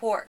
support.